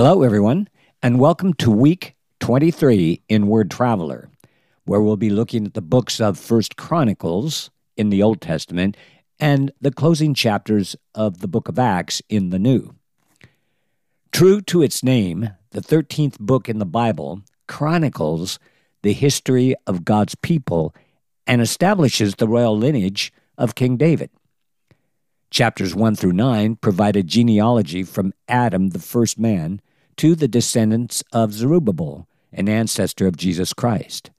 Hello, everyone, and welcome to week 23 in Word Traveler, where we'll be looking at the books of First Chronicles in the Old Testament and the closing chapters of the book of Acts in the New. True to its name, the 13th book in the Bible chronicles the history of God's people and establishes the royal lineage of King David. Chapters 1 through 9 provide a genealogy from Adam, the first man, to the descendants of Zerubbabel, an ancestor of Jesus Christ.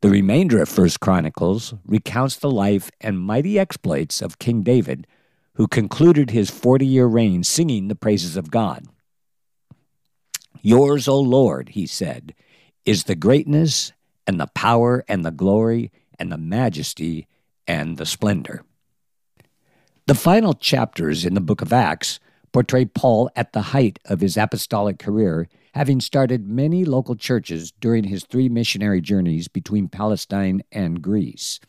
The remainder of First Chronicles recounts the life and mighty exploits of King David, who concluded his 40-year reign singing the praises of God. Yours, O Lord, he said, is the greatness and the power and the glory and the majesty and the splendor. The final chapters in the book of Acts portray Paul at the height of his apostolic career, having started many local churches during his three missionary journeys between Palestine and Greece.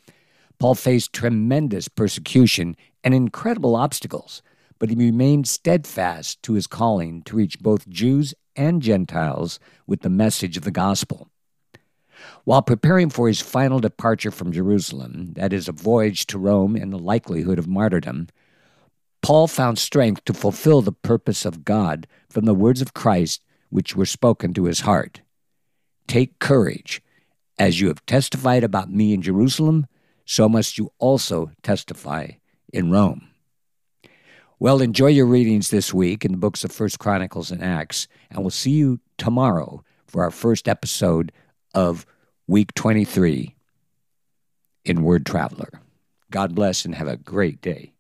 Paul faced tremendous persecution and incredible obstacles, but he remained steadfast to his calling to reach both Jews and Gentiles with the message of the gospel. While preparing for his final departure from Jerusalem, that is, a voyage to Rome and the likelihood of martyrdom, Paul found strength to fulfill the purpose of God from the words of Christ which were spoken to his heart. Take courage. As you have testified about me in Jerusalem, so must you also testify in Rome. Well, enjoy your readings this week in the books of First Chronicles and Acts, and we'll see you tomorrow for our first episode of week 23 in Word Traveler. God bless and have a great day.